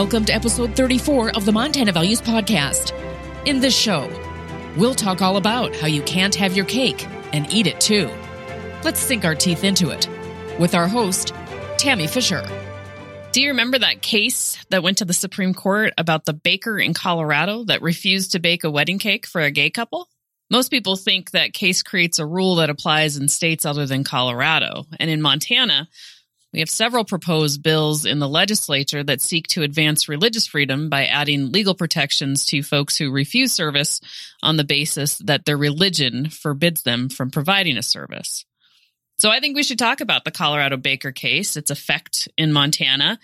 Welcome to episode 34 of the Montana Values Podcast. In this show, we'll talk all about how you can't have your cake and eat it too. Let's sink our teeth into it with our host, Tammy Fisher. Do you remember that case that went to the Supreme Court about the baker in Colorado that refused to bake a wedding cake for a gay couple? Most people think that case creates a rule that applies in states other than Colorado. And in Montana, we have several proposed bills in the legislature that seek to advance religious freedom by adding legal protections to folks who refuse service on the basis that their religion forbids them from providing a service. So I think we should talk about the Colorado Baker case, its effect in Montana,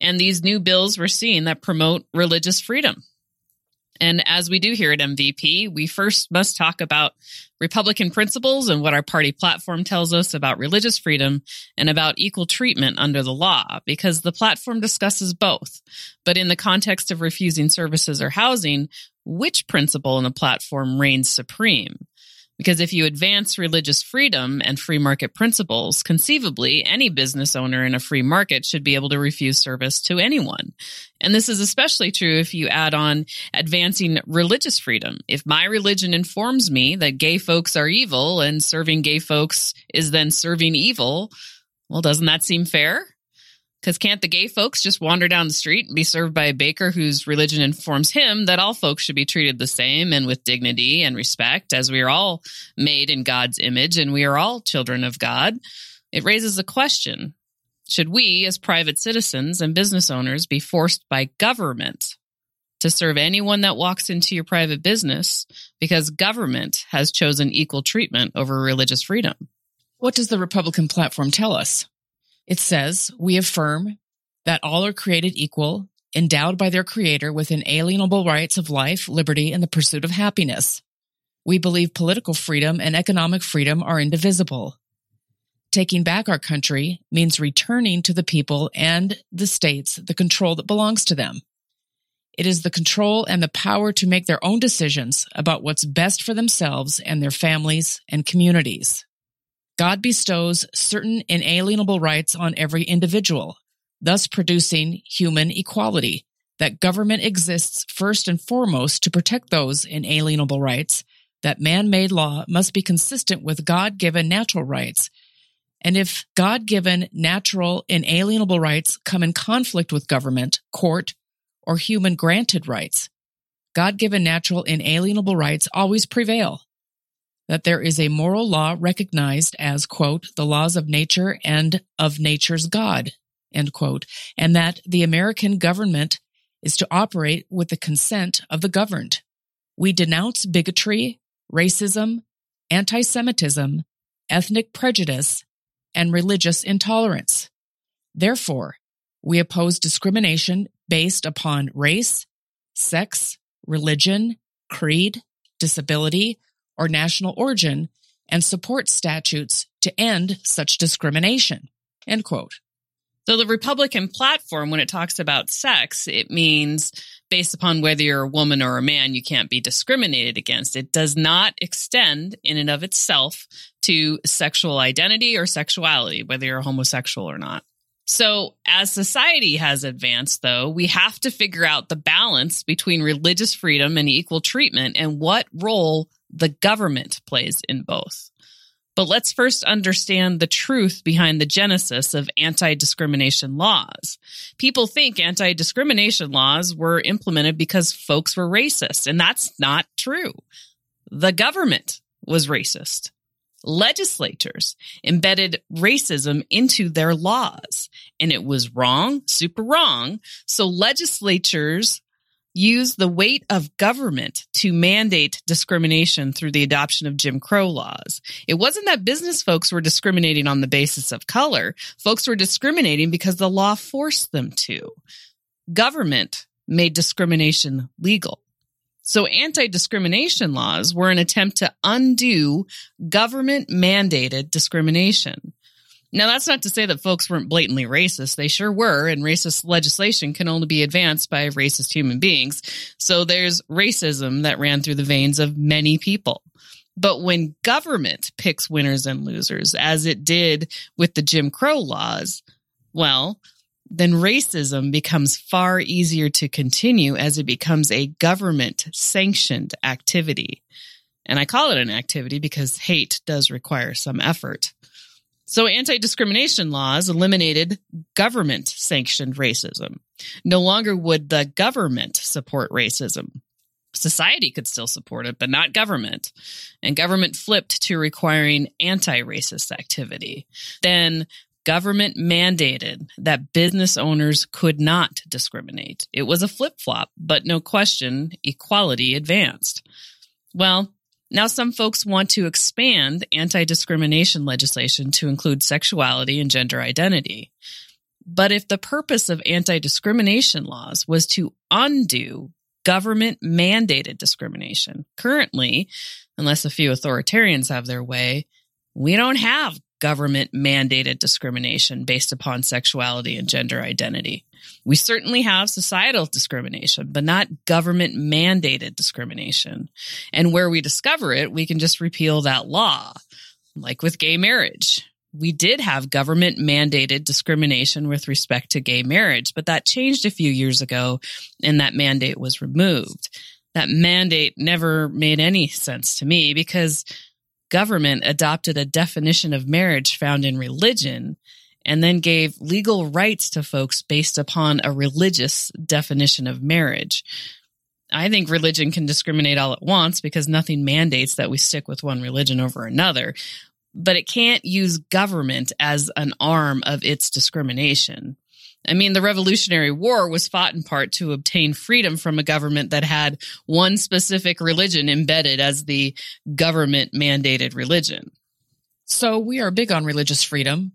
and these new bills we're seeing that promote religious freedom. And as we do here at MVP, we first must talk about Republican principles and what our party platform tells us about religious freedom and about equal treatment under the law, because the platform discusses both. But in the context of refusing services or housing, which principle in the platform reigns supreme? Because if you advance religious freedom and free market principles, conceivably, any business owner in a free market should be able to refuse service to anyone. And this is especially true if you add on advancing religious freedom. If my religion informs me that gay folks are evil and serving gay folks is then serving evil, well, doesn't that seem fair? Because can't the gay folks just wander down the street and be served by a baker whose religion informs him that all folks should be treated the same and with dignity and respect, as we are all made in God's image and we are all children of God? It raises a question Should we, as private citizens and business owners, be forced by government to serve anyone that walks into your private business because government has chosen equal treatment over religious freedom? What does the Republican platform tell us? It says, we affirm that all are created equal, endowed by their creator with inalienable rights of life, liberty, and the pursuit of happiness. We believe political freedom and economic freedom are indivisible. Taking back our country means returning to the people and the states the control that belongs to them. It is the control and the power to make their own decisions about what's best for themselves and their families and communities. God bestows certain inalienable rights on every individual, thus producing human equality. That government exists first and foremost to protect those inalienable rights, that man made law must be consistent with God given natural rights. And if God given natural inalienable rights come in conflict with government, court, or human granted rights, God given natural inalienable rights always prevail that there is a moral law recognized as, quote, the laws of nature and of nature's God, end quote, and that the American government is to operate with the consent of the governed. We denounce bigotry, racism, anti-Semitism, ethnic prejudice, and religious intolerance. Therefore, we oppose discrimination based upon race, sex, religion, creed, disability, or national origin and support statutes to end such discrimination. End quote. So the Republican platform, when it talks about sex, it means based upon whether you're a woman or a man, you can't be discriminated against. It does not extend in and of itself to sexual identity or sexuality, whether you're homosexual or not. So, as society has advanced, though, we have to figure out the balance between religious freedom and equal treatment and what role the government plays in both. But let's first understand the truth behind the genesis of anti discrimination laws. People think anti discrimination laws were implemented because folks were racist, and that's not true. The government was racist. Legislators embedded racism into their laws, and it was wrong, super wrong. So legislatures use the weight of government to mandate discrimination through the adoption of Jim Crow laws. It wasn't that business folks were discriminating on the basis of color. Folks were discriminating because the law forced them to. Government made discrimination legal. So anti-discrimination laws were an attempt to undo government mandated discrimination. Now, that's not to say that folks weren't blatantly racist. They sure were, and racist legislation can only be advanced by racist human beings. So there's racism that ran through the veins of many people. But when government picks winners and losers, as it did with the Jim Crow laws, well, then racism becomes far easier to continue as it becomes a government sanctioned activity. And I call it an activity because hate does require some effort. So anti discrimination laws eliminated government sanctioned racism. No longer would the government support racism. Society could still support it, but not government. And government flipped to requiring anti racist activity. Then government mandated that business owners could not discriminate. It was a flip flop, but no question, equality advanced. Well, now some folks want to expand anti discrimination legislation to include sexuality and gender identity. But if the purpose of anti discrimination laws was to undo government mandated discrimination, currently, unless a few authoritarians have their way, we don't have government mandated discrimination based upon sexuality and gender identity. We certainly have societal discrimination, but not government mandated discrimination. And where we discover it, we can just repeal that law, like with gay marriage. We did have government mandated discrimination with respect to gay marriage, but that changed a few years ago and that mandate was removed. That mandate never made any sense to me because government adopted a definition of marriage found in religion and then gave legal rights to folks based upon a religious definition of marriage. I think religion can discriminate all at once because nothing mandates that we stick with one religion over another, but it can't use government as an arm of its discrimination. I mean, the Revolutionary War was fought in part to obtain freedom from a government that had one specific religion embedded as the government mandated religion. So we are big on religious freedom.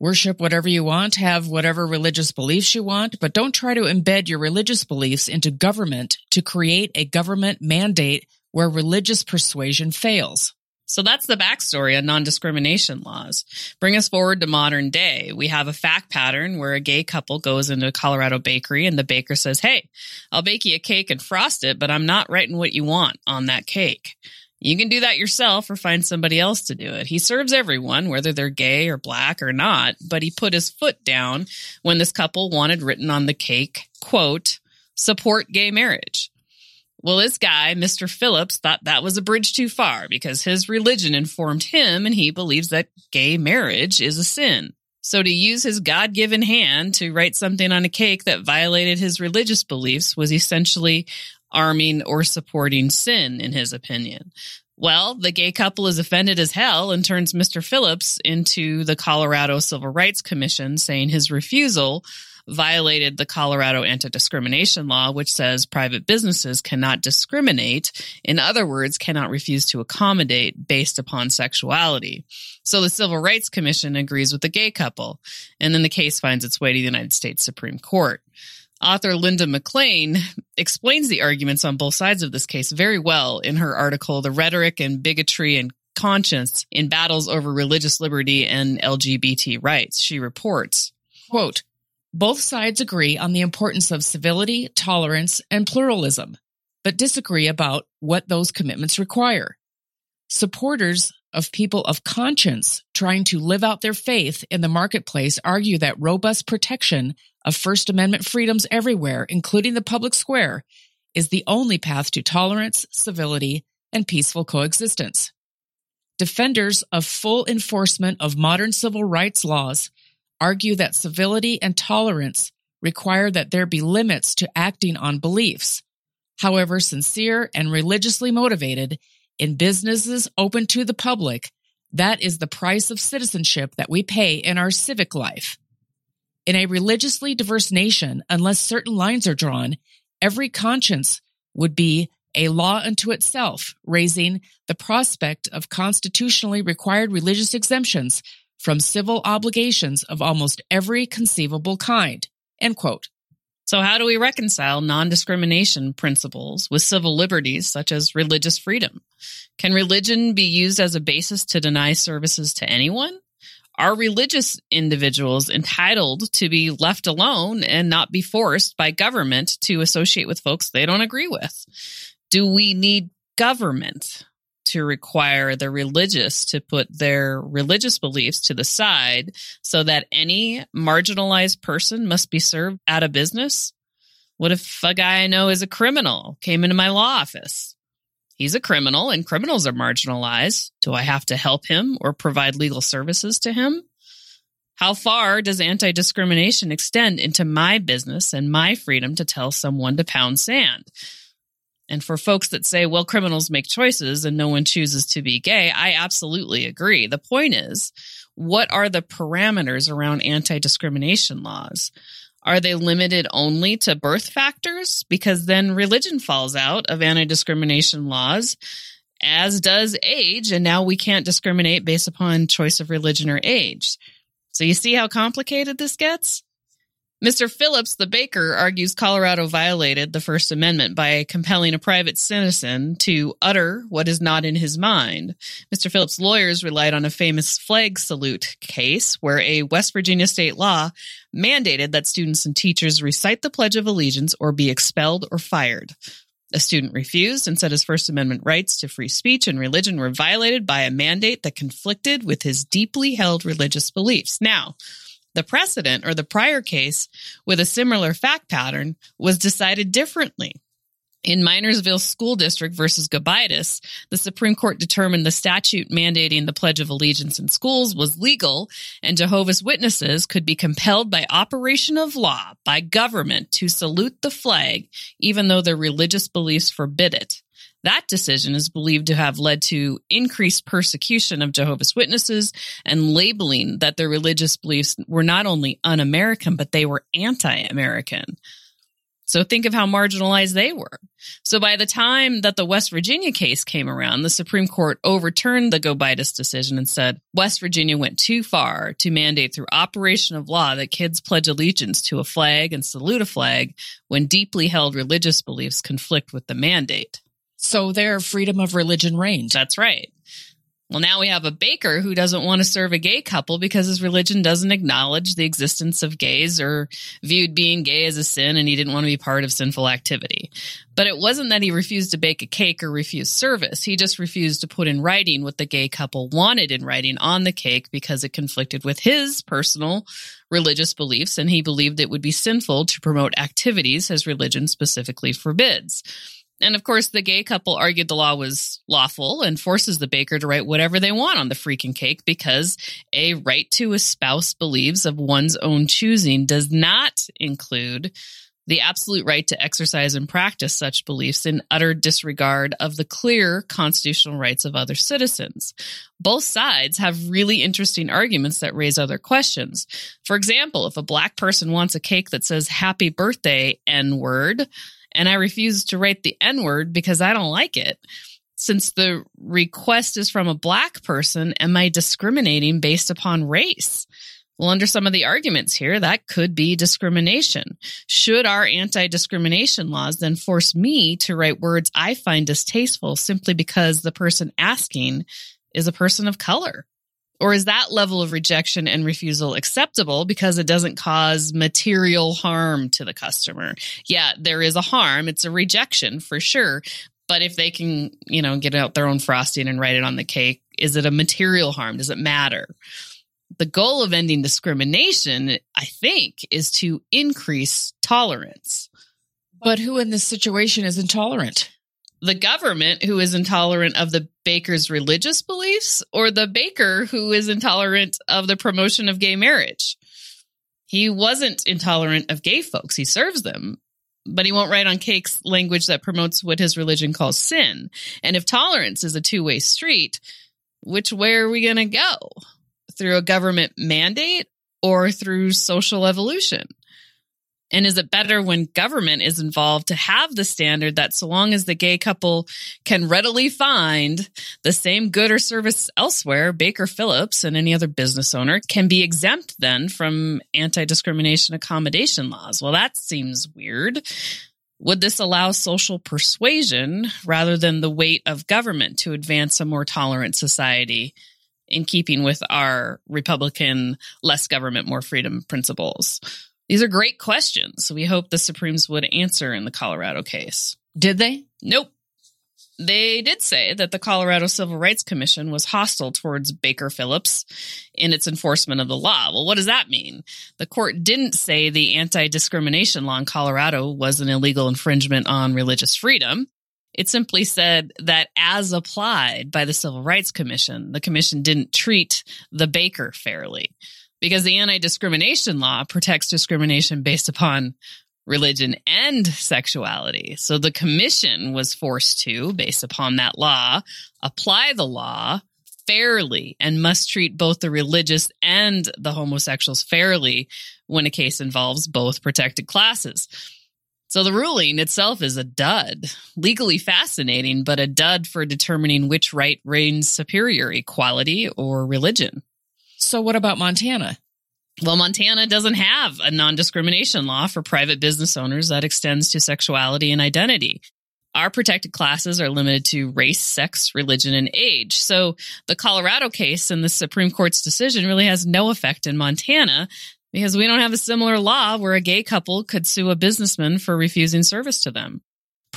Worship whatever you want, have whatever religious beliefs you want, but don't try to embed your religious beliefs into government to create a government mandate where religious persuasion fails. So that's the backstory on non discrimination laws. Bring us forward to modern day. We have a fact pattern where a gay couple goes into a Colorado bakery and the baker says, Hey, I'll bake you a cake and frost it, but I'm not writing what you want on that cake. You can do that yourself or find somebody else to do it. He serves everyone, whether they're gay or black or not, but he put his foot down when this couple wanted written on the cake, quote, support gay marriage. Well, this guy, Mr. Phillips, thought that was a bridge too far because his religion informed him and he believes that gay marriage is a sin. So to use his God given hand to write something on a cake that violated his religious beliefs was essentially arming or supporting sin, in his opinion. Well, the gay couple is offended as hell and turns Mr. Phillips into the Colorado Civil Rights Commission, saying his refusal violated the Colorado anti discrimination law, which says private businesses cannot discriminate. In other words, cannot refuse to accommodate based upon sexuality. So the Civil Rights Commission agrees with the gay couple, and then the case finds its way to the United States Supreme Court. Author Linda McClain explains the arguments on both sides of this case very well in her article, The Rhetoric and Bigotry and Conscience in Battles Over Religious Liberty and LGBT Rights. She reports, quote, both sides agree on the importance of civility, tolerance, and pluralism, but disagree about what those commitments require. Supporters of people of conscience trying to live out their faith in the marketplace argue that robust protection of First Amendment freedoms everywhere, including the public square, is the only path to tolerance, civility, and peaceful coexistence. Defenders of full enforcement of modern civil rights laws argue that civility and tolerance require that there be limits to acting on beliefs. However, sincere and religiously motivated in businesses open to the public, that is the price of citizenship that we pay in our civic life. In a religiously diverse nation, unless certain lines are drawn, every conscience would be a law unto itself, raising the prospect of constitutionally required religious exemptions from civil obligations of almost every conceivable kind. End quote. So how do we reconcile non-discrimination principles with civil liberties such as religious freedom? Can religion be used as a basis to deny services to anyone? Are religious individuals entitled to be left alone and not be forced by government to associate with folks they don't agree with? Do we need government to require the religious to put their religious beliefs to the side so that any marginalized person must be served out of business? What if a guy I know is a criminal came into my law office? He's a criminal and criminals are marginalized. Do I have to help him or provide legal services to him? How far does anti discrimination extend into my business and my freedom to tell someone to pound sand? And for folks that say, well, criminals make choices and no one chooses to be gay, I absolutely agree. The point is, what are the parameters around anti discrimination laws? Are they limited only to birth factors? Because then religion falls out of anti discrimination laws, as does age. And now we can't discriminate based upon choice of religion or age. So you see how complicated this gets? Mr. Phillips, the baker, argues Colorado violated the First Amendment by compelling a private citizen to utter what is not in his mind. Mr. Phillips' lawyers relied on a famous flag salute case where a West Virginia state law mandated that students and teachers recite the Pledge of Allegiance or be expelled or fired. A student refused and said his First Amendment rights to free speech and religion were violated by a mandate that conflicted with his deeply held religious beliefs. Now, the precedent or the prior case with a similar fact pattern was decided differently. In Minersville School District versus Gobitis, the Supreme Court determined the statute mandating the Pledge of Allegiance in schools was legal, and Jehovah's Witnesses could be compelled by operation of law by government to salute the flag, even though their religious beliefs forbid it. That decision is believed to have led to increased persecution of Jehovah's Witnesses and labeling that their religious beliefs were not only un American, but they were anti American. So think of how marginalized they were. So by the time that the West Virginia case came around, the Supreme Court overturned the Gobitis decision and said West Virginia went too far to mandate through operation of law that kids pledge allegiance to a flag and salute a flag when deeply held religious beliefs conflict with the mandate. So their freedom of religion reigned. That's right. Well, now we have a baker who doesn't want to serve a gay couple because his religion doesn't acknowledge the existence of gays or viewed being gay as a sin and he didn't want to be part of sinful activity. But it wasn't that he refused to bake a cake or refuse service. He just refused to put in writing what the gay couple wanted in writing on the cake because it conflicted with his personal religious beliefs and he believed it would be sinful to promote activities his religion specifically forbids. And of course, the gay couple argued the law was lawful and forces the baker to write whatever they want on the freaking cake because a right to a spouse believes of one's own choosing does not include the absolute right to exercise and practice such beliefs in utter disregard of the clear constitutional rights of other citizens. Both sides have really interesting arguments that raise other questions. For example, if a black person wants a cake that says happy birthday, N word, and I refuse to write the N word because I don't like it. Since the request is from a black person, am I discriminating based upon race? Well, under some of the arguments here, that could be discrimination. Should our anti discrimination laws then force me to write words I find distasteful simply because the person asking is a person of color? Or is that level of rejection and refusal acceptable because it doesn't cause material harm to the customer? Yeah, there is a harm. It's a rejection for sure. But if they can, you know, get out their own frosting and write it on the cake, is it a material harm? Does it matter? The goal of ending discrimination, I think, is to increase tolerance. But who in this situation is intolerant? The government who is intolerant of the baker's religious beliefs or the baker who is intolerant of the promotion of gay marriage. He wasn't intolerant of gay folks. He serves them, but he won't write on cakes language that promotes what his religion calls sin. And if tolerance is a two way street, which way are we going to go? Through a government mandate or through social evolution? And is it better when government is involved to have the standard that so long as the gay couple can readily find the same good or service elsewhere, Baker Phillips and any other business owner can be exempt then from anti discrimination accommodation laws? Well, that seems weird. Would this allow social persuasion rather than the weight of government to advance a more tolerant society in keeping with our Republican less government, more freedom principles? These are great questions. We hope the Supremes would answer in the Colorado case. Did they? Nope. they did say that the Colorado Civil Rights Commission was hostile towards Baker Phillips in its enforcement of the law. Well, what does that mean? The court didn't say the anti discrimination law in Colorado was an illegal infringement on religious freedom. It simply said that as applied by the Civil Rights Commission, the commission didn't treat the Baker fairly because the anti discrimination law protects discrimination based upon religion and sexuality. So the commission was forced to, based upon that law, apply the law fairly and must treat both the religious and the homosexuals fairly when a case involves both protected classes. So the ruling itself is a dud. Legally fascinating, but a dud for determining which right reigns superior, equality or religion. So what about Montana? Well, Montana doesn't have a non discrimination law for private business owners that extends to sexuality and identity. Our protected classes are limited to race, sex, religion, and age. So the Colorado case and the Supreme Court's decision really has no effect in Montana because we don't have a similar law where a gay couple could sue a businessman for refusing service to them.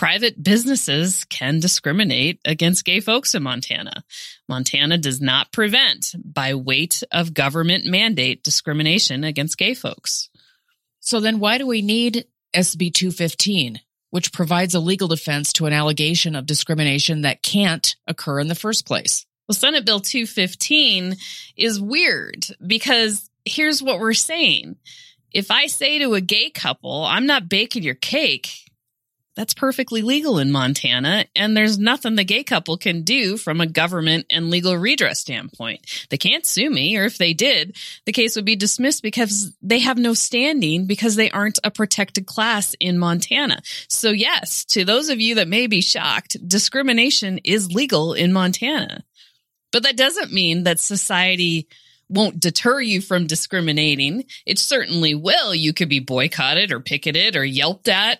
Private businesses can discriminate against gay folks in Montana. Montana does not prevent, by weight of government mandate, discrimination against gay folks. So then why do we need SB 215, which provides a legal defense to an allegation of discrimination that can't occur in the first place? Well, Senate Bill 215 is weird because here's what we're saying. If I say to a gay couple, I'm not baking your cake, that's perfectly legal in Montana, and there's nothing the gay couple can do from a government and legal redress standpoint. They can't sue me, or if they did, the case would be dismissed because they have no standing because they aren't a protected class in Montana. So, yes, to those of you that may be shocked, discrimination is legal in Montana. But that doesn't mean that society won't deter you from discriminating. It certainly will. You could be boycotted or picketed or yelped at,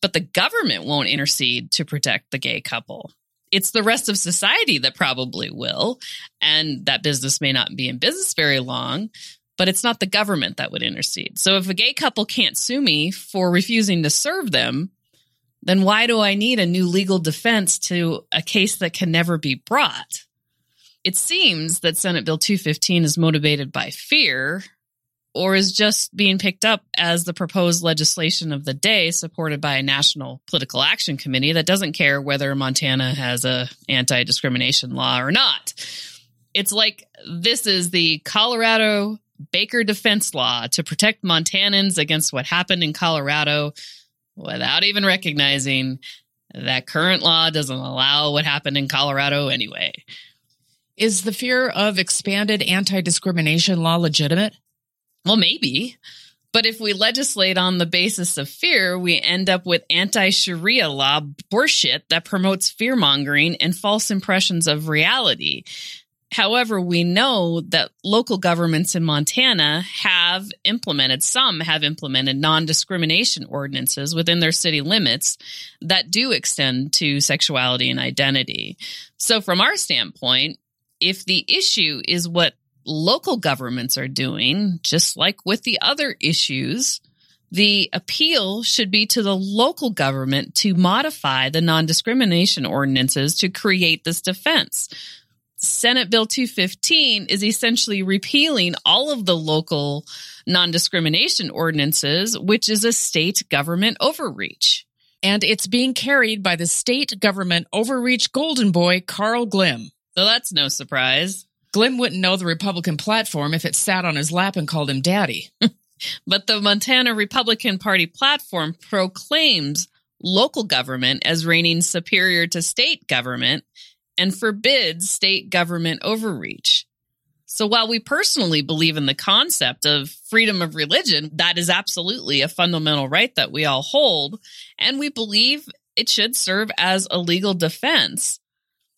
but the government won't intercede to protect the gay couple. It's the rest of society that probably will. And that business may not be in business very long, but it's not the government that would intercede. So if a gay couple can't sue me for refusing to serve them, then why do I need a new legal defense to a case that can never be brought? It seems that Senate Bill 215 is motivated by fear or is just being picked up as the proposed legislation of the day supported by a national political action committee that doesn't care whether Montana has a anti-discrimination law or not. It's like this is the Colorado Baker defense law to protect Montanans against what happened in Colorado without even recognizing that current law doesn't allow what happened in Colorado anyway. Is the fear of expanded anti discrimination law legitimate? Well, maybe. But if we legislate on the basis of fear, we end up with anti Sharia law bullshit that promotes fear mongering and false impressions of reality. However, we know that local governments in Montana have implemented, some have implemented non discrimination ordinances within their city limits that do extend to sexuality and identity. So, from our standpoint, if the issue is what local governments are doing, just like with the other issues, the appeal should be to the local government to modify the non discrimination ordinances to create this defense. Senate Bill 215 is essentially repealing all of the local non discrimination ordinances, which is a state government overreach. And it's being carried by the state government overreach golden boy, Carl Glimm. So that's no surprise. Glimm wouldn't know the Republican platform if it sat on his lap and called him daddy. but the Montana Republican Party platform proclaims local government as reigning superior to state government and forbids state government overreach. So while we personally believe in the concept of freedom of religion, that is absolutely a fundamental right that we all hold, and we believe it should serve as a legal defense.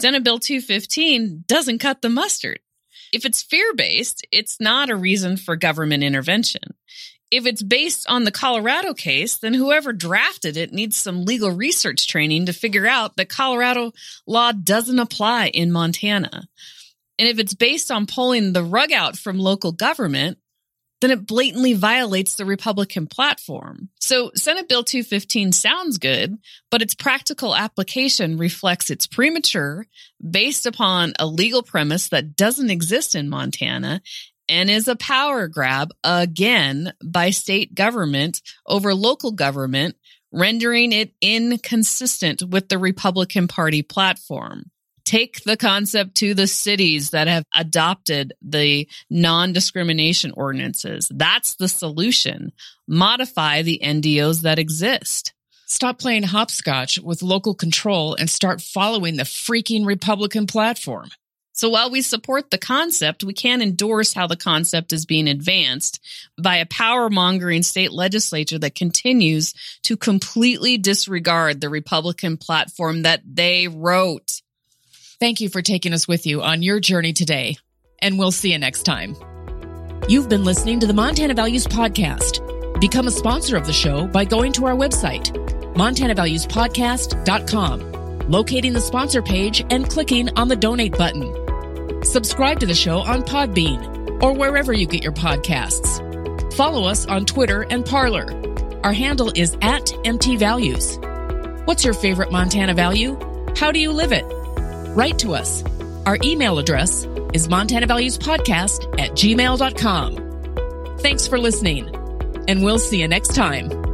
Senate Bill 215 doesn't cut the mustard. If it's fear based, it's not a reason for government intervention. If it's based on the Colorado case, then whoever drafted it needs some legal research training to figure out that Colorado law doesn't apply in Montana. And if it's based on pulling the rug out from local government, then it blatantly violates the Republican platform. So Senate Bill 215 sounds good, but its practical application reflects it's premature based upon a legal premise that doesn't exist in Montana and is a power grab again by state government over local government, rendering it inconsistent with the Republican Party platform take the concept to the cities that have adopted the non discrimination ordinances. That's the solution. Modify the NDOs that exist. Stop playing hopscotch with local control and start following the freaking Republican platform. So while we support the concept, we can't endorse how the concept is being advanced by a power mongering state legislature that continues to completely disregard the Republican platform that they wrote. Thank you for taking us with you on your journey today, and we'll see you next time. You've been listening to the Montana Values Podcast. Become a sponsor of the show by going to our website, montanavaluespodcast.com, locating the sponsor page and clicking on the donate button. Subscribe to the show on Podbean or wherever you get your podcasts. Follow us on Twitter and Parler. Our handle is at MTValues. What's your favorite Montana value? How do you live it? Write to us. Our email address is montanavaluespodcast at gmail.com. Thanks for listening, and we'll see you next time.